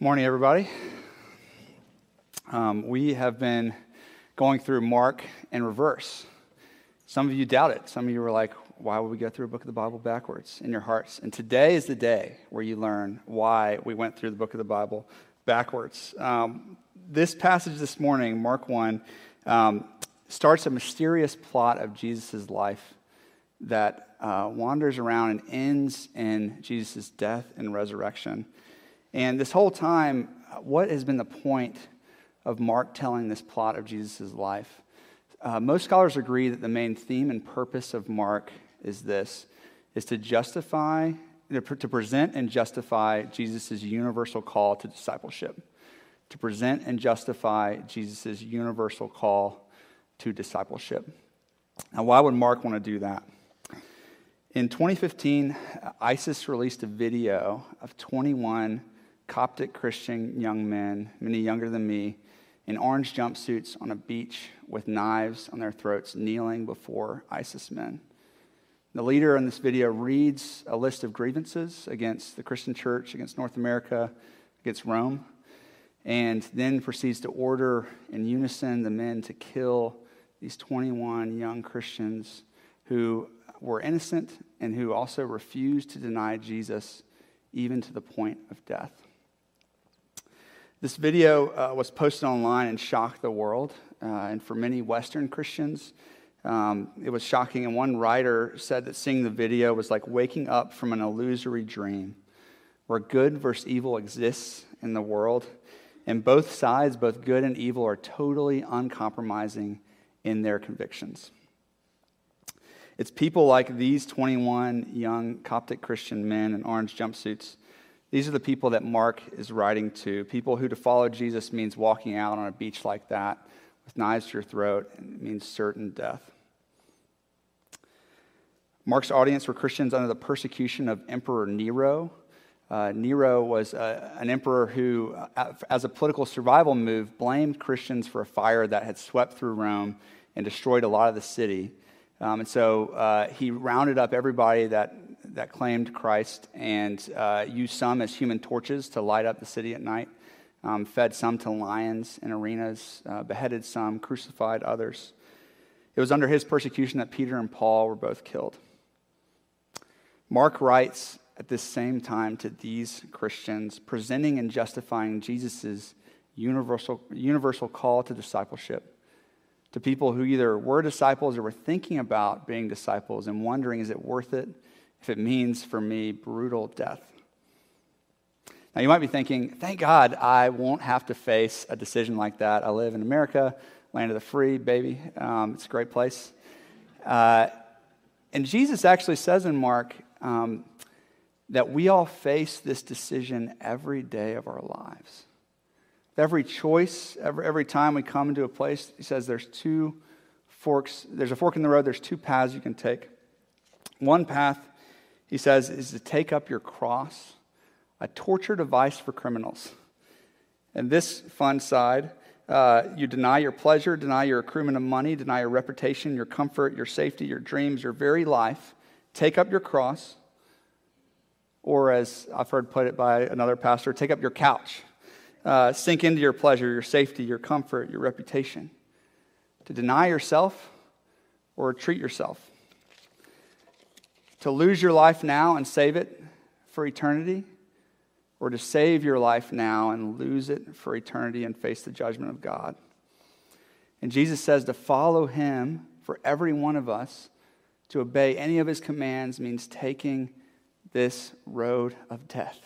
Morning, everybody. Um, we have been going through Mark in reverse. Some of you doubt it. Some of you were like, why would we go through a book of the Bible backwards in your hearts? And today is the day where you learn why we went through the book of the Bible backwards. Um, this passage this morning, Mark 1, um, starts a mysterious plot of Jesus' life that uh, wanders around and ends in Jesus' death and resurrection. And this whole time, what has been the point of Mark telling this plot of Jesus' life? Uh, most scholars agree that the main theme and purpose of Mark is this is to justify to present and justify Jesus' universal call to discipleship. To present and justify Jesus' universal call to discipleship. Now, why would Mark want to do that? In 2015, ISIS released a video of 21 Coptic Christian young men, many younger than me, in orange jumpsuits on a beach with knives on their throats, kneeling before ISIS men. The leader in this video reads a list of grievances against the Christian church, against North America, against Rome, and then proceeds to order in unison the men to kill these 21 young Christians who were innocent and who also refused to deny Jesus even to the point of death. This video uh, was posted online and shocked the world. Uh, and for many Western Christians, um, it was shocking. And one writer said that seeing the video was like waking up from an illusory dream where good versus evil exists in the world. And both sides, both good and evil, are totally uncompromising in their convictions. It's people like these 21 young Coptic Christian men in orange jumpsuits these are the people that Mark is writing to people who to follow Jesus means walking out on a beach like that with knives to your throat, and it means certain death. Mark's audience were Christians under the persecution of Emperor Nero. Uh, Nero was uh, an emperor who, uh, as a political survival move, blamed Christians for a fire that had swept through Rome and destroyed a lot of the city. Um, and so uh, he rounded up everybody that that claimed Christ and uh, used some as human torches to light up the city at night, um, fed some to lions in arenas, uh, beheaded some, crucified others. It was under his persecution that Peter and Paul were both killed. Mark writes at this same time to these Christians, presenting and justifying Jesus' universal, universal call to discipleship to people who either were disciples or were thinking about being disciples and wondering, is it worth it? If it means for me brutal death. Now, you might be thinking, thank God I won't have to face a decision like that. I live in America, land of the free, baby. Um, it's a great place. Uh, and Jesus actually says in Mark um, that we all face this decision every day of our lives. Every choice, every, every time we come into a place, he says there's two forks, there's a fork in the road, there's two paths you can take. One path he says, is to take up your cross, a torture device for criminals. And this fun side, uh, you deny your pleasure, deny your accruement of money, deny your reputation, your comfort, your safety, your dreams, your very life. Take up your cross, or as I've heard put it by another pastor, take up your couch. Uh, sink into your pleasure, your safety, your comfort, your reputation. To deny yourself or treat yourself to lose your life now and save it for eternity, or to save your life now and lose it for eternity and face the judgment of God. And Jesus says to follow him for every one of us, to obey any of his commands means taking this road of death.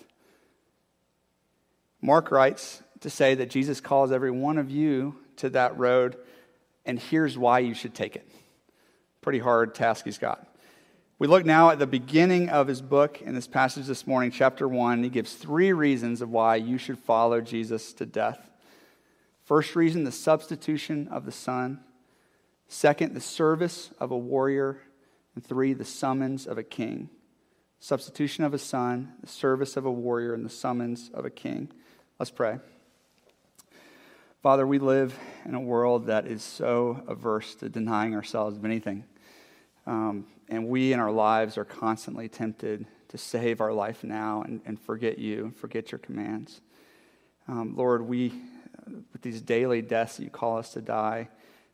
Mark writes to say that Jesus calls every one of you to that road, and here's why you should take it. Pretty hard task he's got. We look now at the beginning of his book in this passage this morning, chapter 1. He gives three reasons of why you should follow Jesus to death. First reason, the substitution of the Son. Second, the service of a warrior. And three, the summons of a king. Substitution of a son, the service of a warrior, and the summons of a king. Let's pray. Father, we live in a world that is so averse to denying ourselves of anything. Um, and we in our lives are constantly tempted to save our life now and, and forget you and forget your commands. Um, Lord, we, with these daily deaths that you call us to die,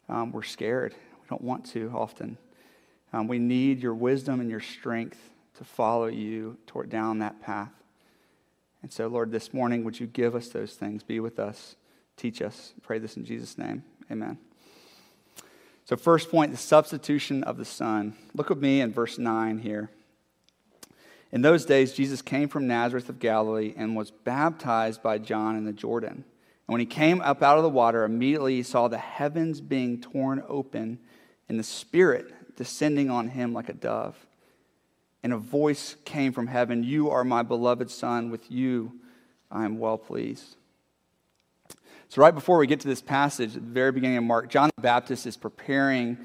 um, we're scared. We don't want to often. Um, we need your wisdom and your strength to follow you toward down that path. And so, Lord, this morning, would you give us those things? Be with us. Teach us. pray this in Jesus' name. Amen. So, first point the substitution of the Son. Look with me in verse 9 here. In those days, Jesus came from Nazareth of Galilee and was baptized by John in the Jordan. And when he came up out of the water, immediately he saw the heavens being torn open and the Spirit descending on him like a dove. And a voice came from heaven You are my beloved Son, with you I am well pleased. So, right before we get to this passage, at the very beginning of Mark, John the Baptist is preparing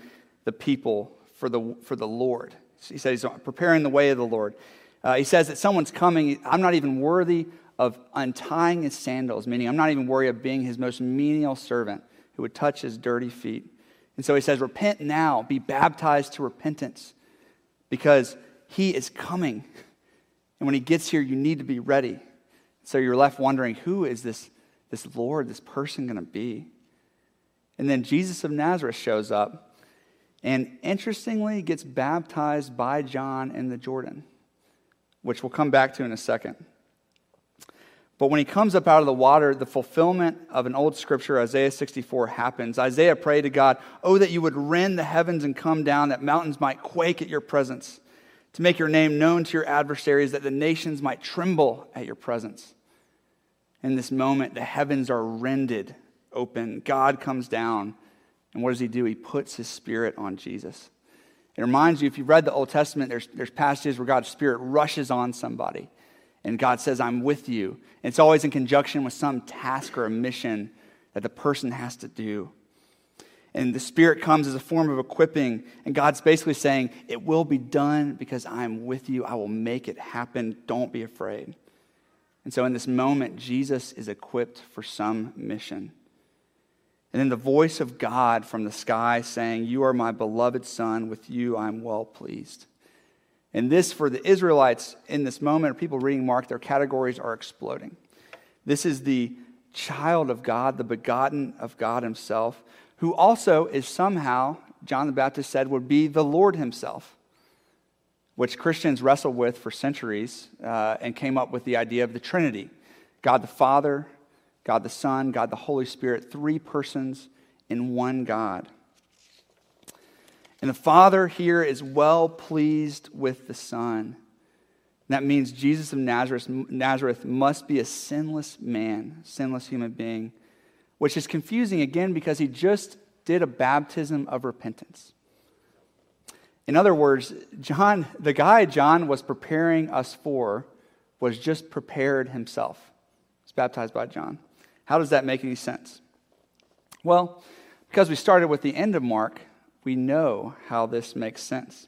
the people for the, for the Lord. He says he's preparing the way of the Lord. Uh, he says that someone's coming. I'm not even worthy of untying his sandals, meaning I'm not even worthy of being his most menial servant who would touch his dirty feet. And so he says, Repent now, be baptized to repentance, because he is coming. And when he gets here, you need to be ready. So you're left wondering, who is this, this Lord, this person going to be? And then Jesus of Nazareth shows up and interestingly gets baptized by John in the Jordan which we'll come back to in a second. But when he comes up out of the water, the fulfillment of an old scripture, Isaiah 64, happens. Isaiah prayed to God, Oh, that you would rend the heavens and come down, that mountains might quake at your presence, to make your name known to your adversaries, that the nations might tremble at your presence. In this moment, the heavens are rended open. God comes down. And what does he do? He puts his spirit on Jesus. It reminds you, if you've read the Old Testament, there's, there's passages where God's Spirit rushes on somebody and God says, I'm with you. And it's always in conjunction with some task or a mission that the person has to do. And the Spirit comes as a form of equipping, and God's basically saying, It will be done because I'm with you. I will make it happen. Don't be afraid. And so in this moment, Jesus is equipped for some mission. And then the voice of God from the sky saying, You are my beloved Son, with you I'm well pleased. And this, for the Israelites in this moment, people reading Mark, their categories are exploding. This is the child of God, the begotten of God Himself, who also is somehow, John the Baptist said, would be the Lord Himself, which Christians wrestled with for centuries uh, and came up with the idea of the Trinity God the Father, God the Son, God the Holy Spirit, three persons in one God. And the Father here is well pleased with the Son. That means Jesus of Nazareth, Nazareth must be a sinless man, sinless human being, which is confusing again because he just did a baptism of repentance. In other words, John, the guy John was preparing us for was just prepared himself. He was baptized by John. How does that make any sense? Well, because we started with the end of Mark, we know how this makes sense.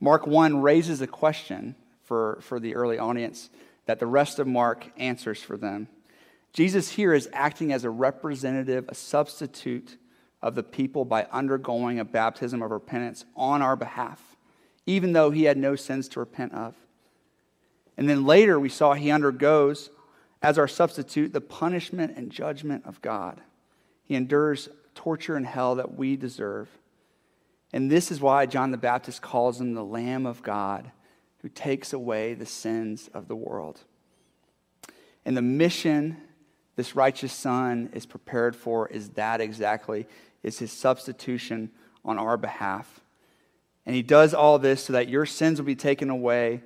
Mark 1 raises a question for, for the early audience that the rest of Mark answers for them. Jesus here is acting as a representative, a substitute of the people by undergoing a baptism of repentance on our behalf, even though he had no sins to repent of. And then later we saw he undergoes as our substitute the punishment and judgment of God. He endures torture and hell that we deserve. And this is why John the Baptist calls him the Lamb of God who takes away the sins of the world. And the mission this righteous son is prepared for is that exactly is his substitution on our behalf. And he does all this so that your sins will be taken away,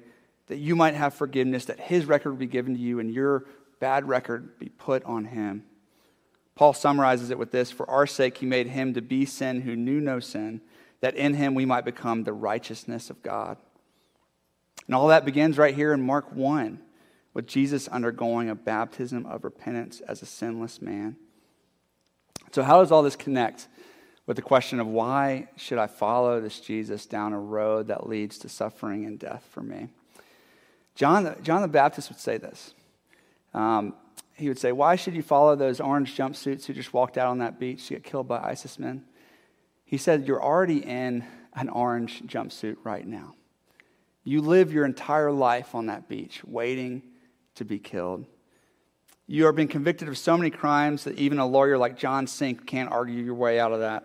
that you might have forgiveness, that his record will be given to you, and your bad record be put on him. Paul summarizes it with this For our sake, he made him to be sin who knew no sin, that in him we might become the righteousness of God. And all that begins right here in Mark 1 with Jesus undergoing a baptism of repentance as a sinless man. So, how does all this connect with the question of why should I follow this Jesus down a road that leads to suffering and death for me? John, John the Baptist would say this um, he would say, Why should you follow those orange jumpsuits who just walked out on that beach to get killed by ISIS men? He said, You're already in an orange jumpsuit right now. You live your entire life on that beach waiting to be killed. You are being convicted of so many crimes that even a lawyer like John Sink can't argue your way out of that.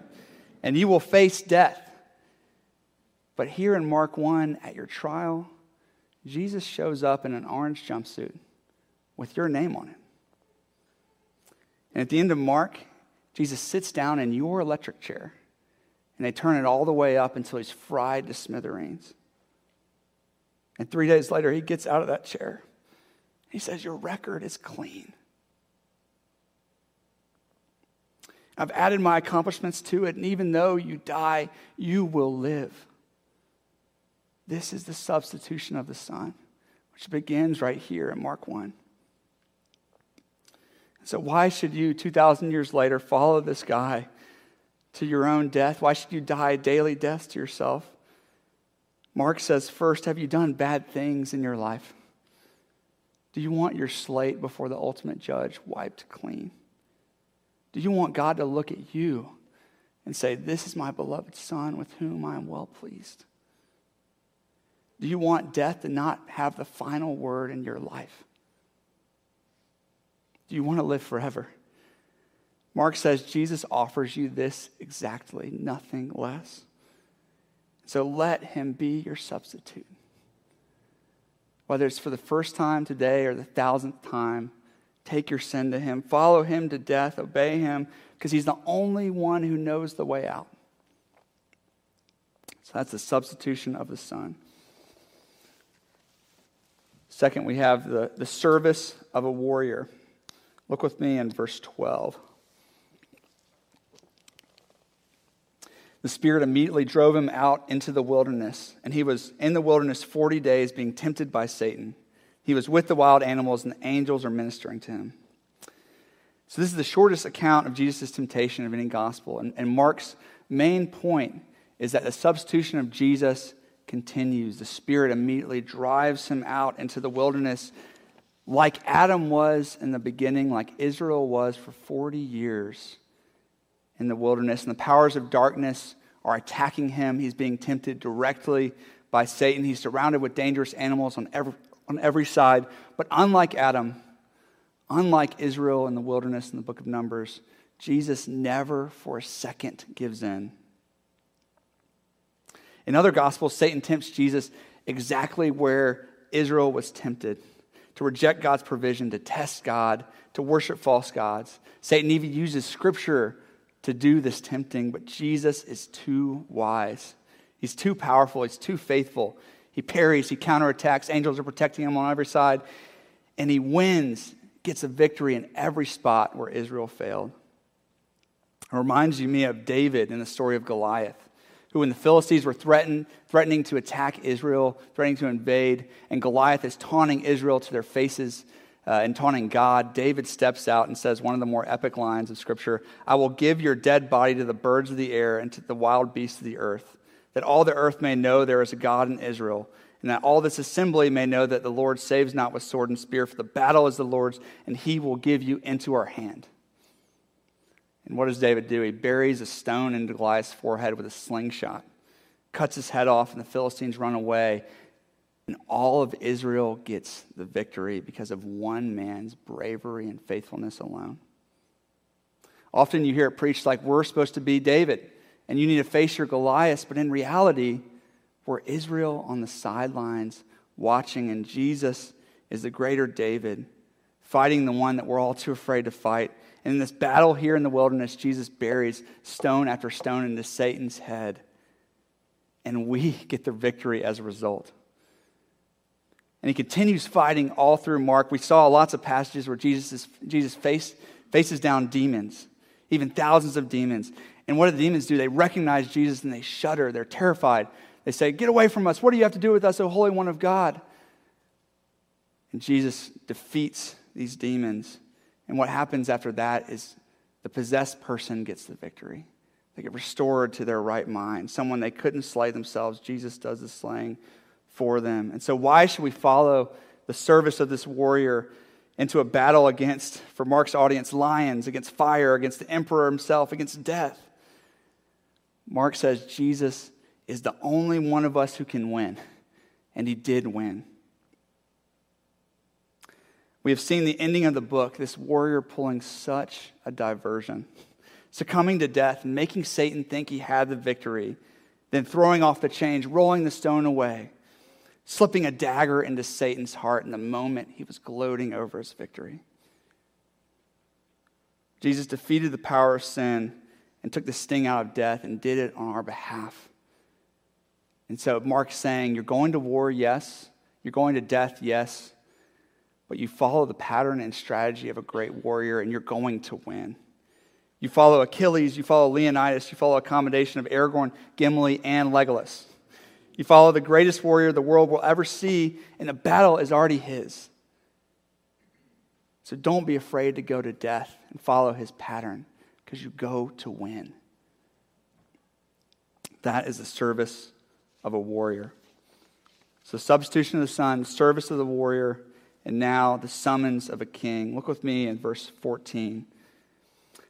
And you will face death. But here in Mark 1, at your trial, Jesus shows up in an orange jumpsuit with your name on it. And at the end of Mark, Jesus sits down in your electric chair, and they turn it all the way up until he's fried to smithereens. And three days later, he gets out of that chair. He says, Your record is clean. I've added my accomplishments to it, and even though you die, you will live. This is the substitution of the Son, which begins right here in Mark 1. So, why should you, 2,000 years later, follow this guy to your own death? Why should you die daily deaths to yourself? Mark says, first, have you done bad things in your life? Do you want your slate before the ultimate judge wiped clean? Do you want God to look at you and say, This is my beloved Son with whom I am well pleased? Do you want death to not have the final word in your life? Do you want to live forever? Mark says Jesus offers you this exactly, nothing less. So let him be your substitute. Whether it's for the first time today or the thousandth time, take your sin to him. Follow him to death. Obey him because he's the only one who knows the way out. So that's the substitution of the Son. Second, we have the, the service of a warrior. Look with me in verse 12. The Spirit immediately drove him out into the wilderness, and he was in the wilderness 40 days being tempted by Satan. He was with the wild animals, and the angels are ministering to him. So, this is the shortest account of Jesus' temptation of any gospel. And, and Mark's main point is that the substitution of Jesus continues. The Spirit immediately drives him out into the wilderness, like Adam was in the beginning, like Israel was for 40 years in the wilderness, and the powers of darkness are attacking him. He's being tempted directly by Satan. He's surrounded with dangerous animals on every, on every side. But unlike Adam, unlike Israel in the wilderness in the book of Numbers, Jesus never for a second gives in. In other gospels, Satan tempts Jesus exactly where Israel was tempted to reject God's provision, to test God, to worship false gods. Satan even uses scripture to do this tempting, but Jesus is too wise. He's too powerful. He's too faithful. He parries, he counterattacks. Angels are protecting him on every side. And he wins, gets a victory in every spot where Israel failed. It reminds me of David in the story of Goliath, who, when the Philistines were threatened, threatening to attack Israel, threatening to invade, and Goliath is taunting Israel to their faces uh, and taunting God, David steps out and says one of the more epic lines of Scripture I will give your dead body to the birds of the air and to the wild beasts of the earth, that all the earth may know there is a God in Israel, and that all this assembly may know that the Lord saves not with sword and spear, for the battle is the Lord's, and he will give you into our hand. And what does David do? He buries a stone into Goliath's forehead with a slingshot, cuts his head off, and the Philistines run away. And all of Israel gets the victory because of one man's bravery and faithfulness alone. Often you hear it preached like we're supposed to be David and you need to face your Goliath, but in reality, we're Israel on the sidelines watching, and Jesus is the greater David fighting the one that we're all too afraid to fight. And in this battle here in the wilderness, Jesus buries stone after stone into Satan's head, and we get the victory as a result. And he continues fighting all through Mark. We saw lots of passages where Jesus, is, Jesus face, faces down demons, even thousands of demons. And what do the demons do? They recognize Jesus and they shudder. They're terrified. They say, Get away from us. What do you have to do with us, O Holy One of God? And Jesus defeats these demons. And what happens after that is the possessed person gets the victory. They get restored to their right mind. Someone they couldn't slay themselves, Jesus does the slaying for them. And so, why should we follow the service of this warrior into a battle against, for Mark's audience, lions, against fire, against the emperor himself, against death? Mark says Jesus is the only one of us who can win, and he did win. we have seen the ending of the book, this warrior pulling such a diversion, succumbing to death and making Satan think he had the victory, then throwing off the chains, rolling the stone away, slipping a dagger into Satan's heart in the moment he was gloating over his victory. Jesus defeated the power of sin and took the sting out of death and did it on our behalf. And so Mark's saying, You're going to war, yes. You're going to death, yes but you follow the pattern and strategy of a great warrior, and you're going to win. You follow Achilles, you follow Leonidas, you follow a combination of Aragorn, Gimli, and Legolas. You follow the greatest warrior the world will ever see, and the battle is already his. So don't be afraid to go to death and follow his pattern, because you go to win. That is the service of a warrior. So, substitution of the son, service of the warrior and now the summons of a king. Look with me in verse 14.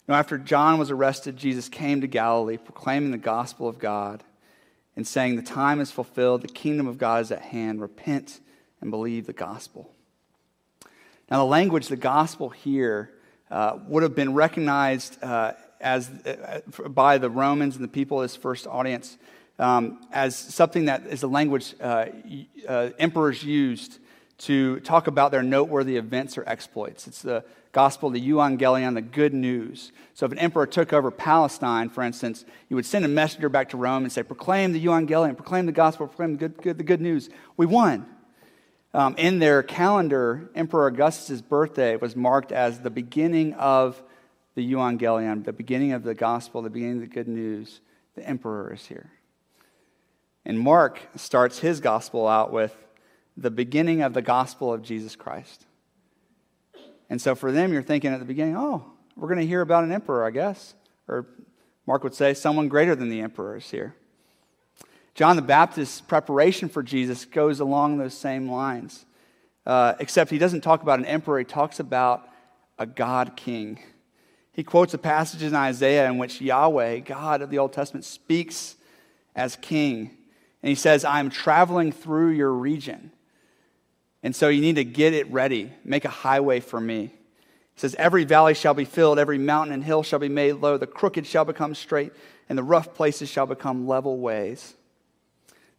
Now, after John was arrested, Jesus came to Galilee, proclaiming the gospel of God and saying, The time is fulfilled, the kingdom of God is at hand. Repent and believe the gospel. Now, the language, the gospel here, uh, would have been recognized uh, as, uh, by the Romans and the people of this first audience um, as something that is a language uh, uh, emperors used to talk about their noteworthy events or exploits. It's the gospel, the euangelion, the good news. So if an emperor took over Palestine, for instance, you would send a messenger back to Rome and say, proclaim the euangelion, proclaim the gospel, proclaim the good, good the good news. We won. Um, in their calendar, Emperor Augustus' birthday was marked as the beginning of the euangelion, the beginning of the gospel, the beginning of the good news. The emperor is here. And Mark starts his gospel out with the beginning of the gospel of Jesus Christ. And so for them, you're thinking at the beginning, oh, we're going to hear about an emperor, I guess. Or Mark would say, someone greater than the emperor is here. John the Baptist's preparation for Jesus goes along those same lines, uh, except he doesn't talk about an emperor, he talks about a God king. He quotes a passage in Isaiah in which Yahweh, God of the Old Testament, speaks as king. And he says, I'm traveling through your region. And so you need to get it ready. Make a highway for me. He says, Every valley shall be filled, every mountain and hill shall be made low, the crooked shall become straight, and the rough places shall become level ways.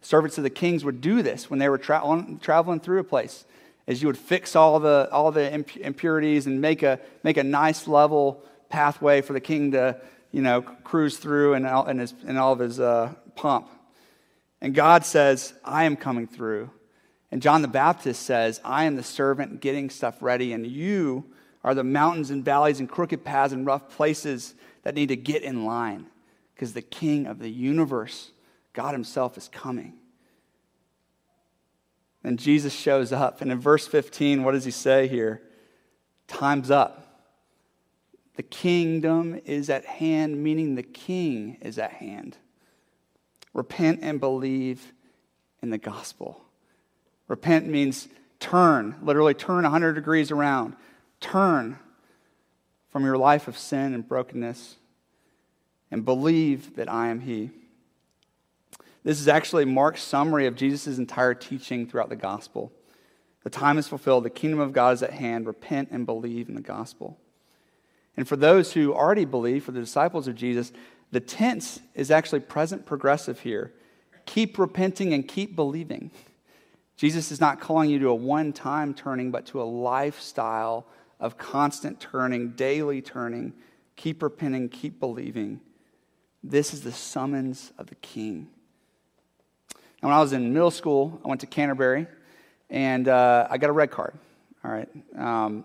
Servants of the kings would do this when they were tra- traveling through a place, as you would fix all the, all the imp- impurities and make a, make a nice level pathway for the king to you know, cruise through in all, in his, all of his uh, pomp. And God says, I am coming through and John the Baptist says, I am the servant getting stuff ready, and you are the mountains and valleys and crooked paths and rough places that need to get in line because the king of the universe, God Himself, is coming. And Jesus shows up. And in verse 15, what does He say here? Time's up. The kingdom is at hand, meaning the king is at hand. Repent and believe in the gospel. Repent means turn, literally turn 100 degrees around. Turn from your life of sin and brokenness and believe that I am He. This is actually Mark's summary of Jesus' entire teaching throughout the gospel. The time is fulfilled, the kingdom of God is at hand. Repent and believe in the gospel. And for those who already believe, for the disciples of Jesus, the tense is actually present progressive here. Keep repenting and keep believing. Jesus is not calling you to a one time turning, but to a lifestyle of constant turning, daily turning. Keep repenting, keep believing. This is the summons of the King. And when I was in middle school, I went to Canterbury and uh, I got a red card. All right. Um,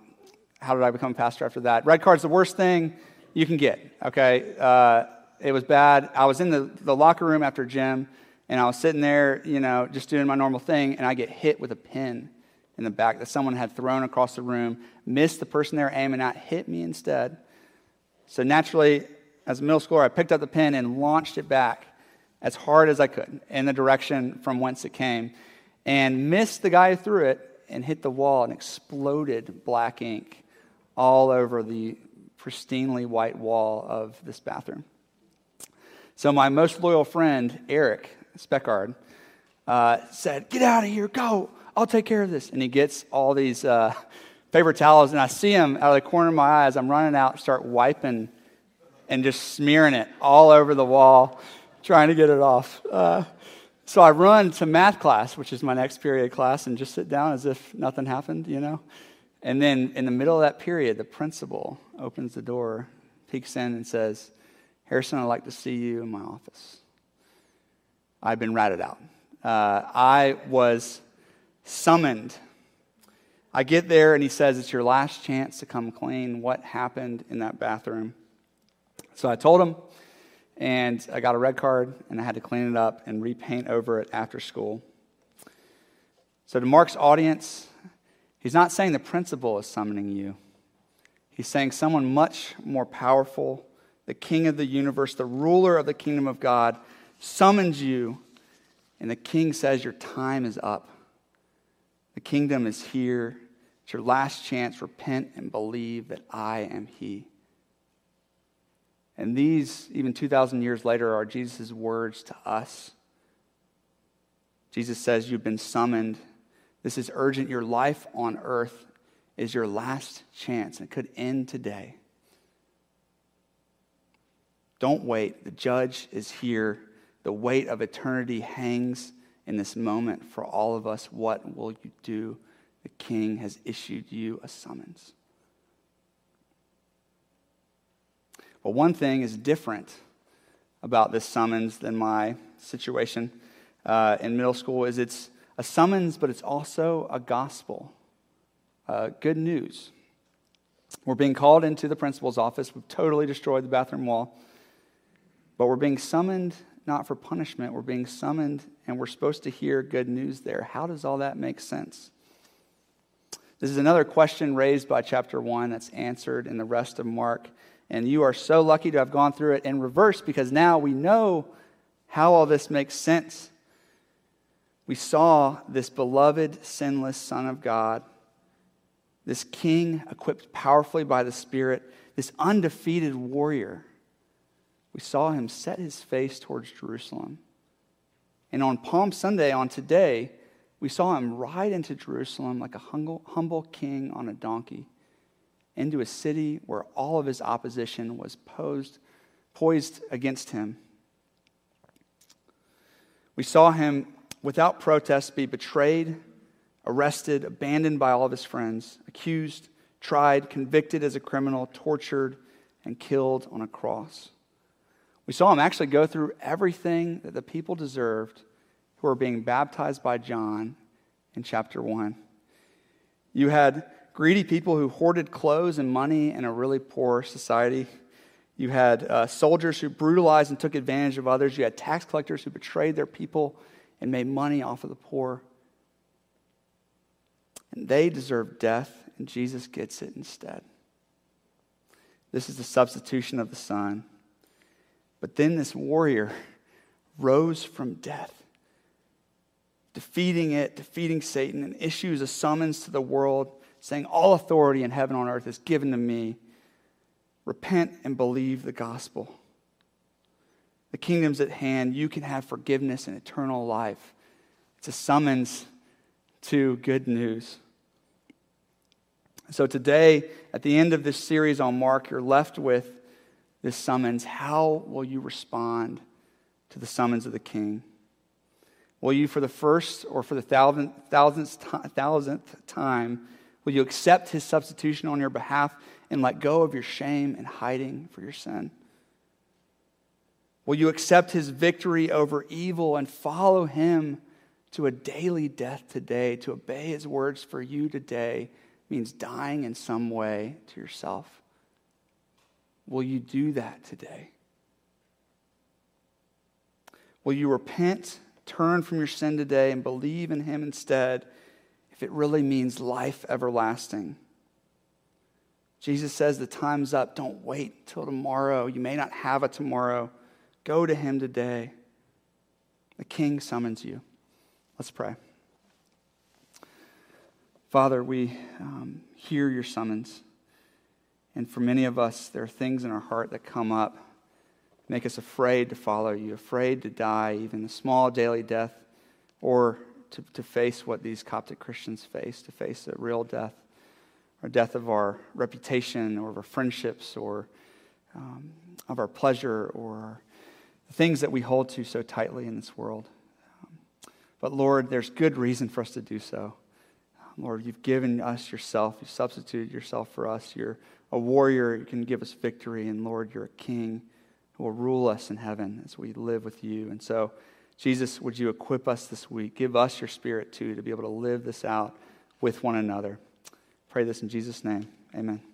how did I become a pastor after that? Red card's the worst thing you can get, okay? Uh, it was bad. I was in the, the locker room after gym and I was sitting there, you know, just doing my normal thing, and I get hit with a pin in the back that someone had thrown across the room, missed the person they were aiming at, hit me instead. So naturally, as a middle schooler, I picked up the pin and launched it back as hard as I could in the direction from whence it came, and missed the guy who threw it and hit the wall and exploded black ink all over the pristinely white wall of this bathroom. So, my most loyal friend, Eric, Speckard, uh, said, Get out of here, go, I'll take care of this. And he gets all these uh, paper towels, and I see him out of the corner of my eyes. I'm running out, start wiping and just smearing it all over the wall, trying to get it off. Uh, so I run to math class, which is my next period class, and just sit down as if nothing happened, you know? And then in the middle of that period, the principal opens the door, peeks in, and says, Harrison, I'd like to see you in my office. I've been ratted out. Uh, I was summoned. I get there, and he says, It's your last chance to come clean. What happened in that bathroom? So I told him, and I got a red card, and I had to clean it up and repaint over it after school. So, to Mark's audience, he's not saying the principal is summoning you. He's saying someone much more powerful, the king of the universe, the ruler of the kingdom of God, summons you, and the king says, Your time is up. The kingdom is here. It's your last chance. Repent and believe that I am He. And these, even 2,000 years later, are Jesus' words to us. Jesus says, You've been summoned. This is urgent. Your life on earth is your last chance. It could end today. Don't wait. The judge is here. The weight of eternity hangs in this moment for all of us. What will you do? The king has issued you a summons. But one thing is different about this summons than my situation uh, in middle school is it's a summons, but it's also a gospel. Uh, good news. We're being called into the principal's office. We've totally destroyed the bathroom wall. But we're being summoned not for punishment. We're being summoned and we're supposed to hear good news there. How does all that make sense? This is another question raised by chapter 1 that's answered in the rest of Mark. And you are so lucky to have gone through it in reverse because now we know how all this makes sense. We saw this beloved, sinless Son of God, this king equipped powerfully by the Spirit, this undefeated warrior we saw him set his face towards Jerusalem. And on Palm Sunday, on today, we saw him ride into Jerusalem like a humble, humble king on a donkey into a city where all of his opposition was posed, poised against him. We saw him without protest be betrayed, arrested, abandoned by all of his friends, accused, tried, convicted as a criminal, tortured, and killed on a cross. We saw him actually go through everything that the people deserved who were being baptized by John in chapter 1. You had greedy people who hoarded clothes and money in a really poor society. You had uh, soldiers who brutalized and took advantage of others. You had tax collectors who betrayed their people and made money off of the poor. And they deserved death, and Jesus gets it instead. This is the substitution of the Son. But then this warrior rose from death, defeating it, defeating Satan, and issues a summons to the world saying, All authority in heaven and on earth is given to me. Repent and believe the gospel. The kingdom's at hand. You can have forgiveness and eternal life. It's a summons to good news. So, today, at the end of this series on Mark, you're left with this summons, how will you respond to the summons of the king? Will you, for the first or for the thousandth, thousandth, thousandth time, will you accept his substitution on your behalf and let go of your shame and hiding for your sin? Will you accept his victory over evil and follow him to a daily death today? To obey his words for you today means dying in some way to yourself. Will you do that today? Will you repent, turn from your sin today, and believe in Him instead if it really means life everlasting? Jesus says the time's up. Don't wait till tomorrow. You may not have a tomorrow. Go to Him today. The King summons you. Let's pray. Father, we um, hear your summons. And for many of us, there are things in our heart that come up, make us afraid to follow you, afraid to die, even a small daily death, or to, to face what these Coptic Christians face, to face a real death. or death of our reputation or of our friendships or um, of our pleasure or the things that we hold to so tightly in this world. Um, but Lord, there's good reason for us to do so. Lord, you've given us yourself. You've substituted yourself for us. You're a warrior. You can give us victory. And Lord, you're a king who will rule us in heaven as we live with you. And so, Jesus, would you equip us this week? Give us your spirit too to be able to live this out with one another. Pray this in Jesus' name. Amen.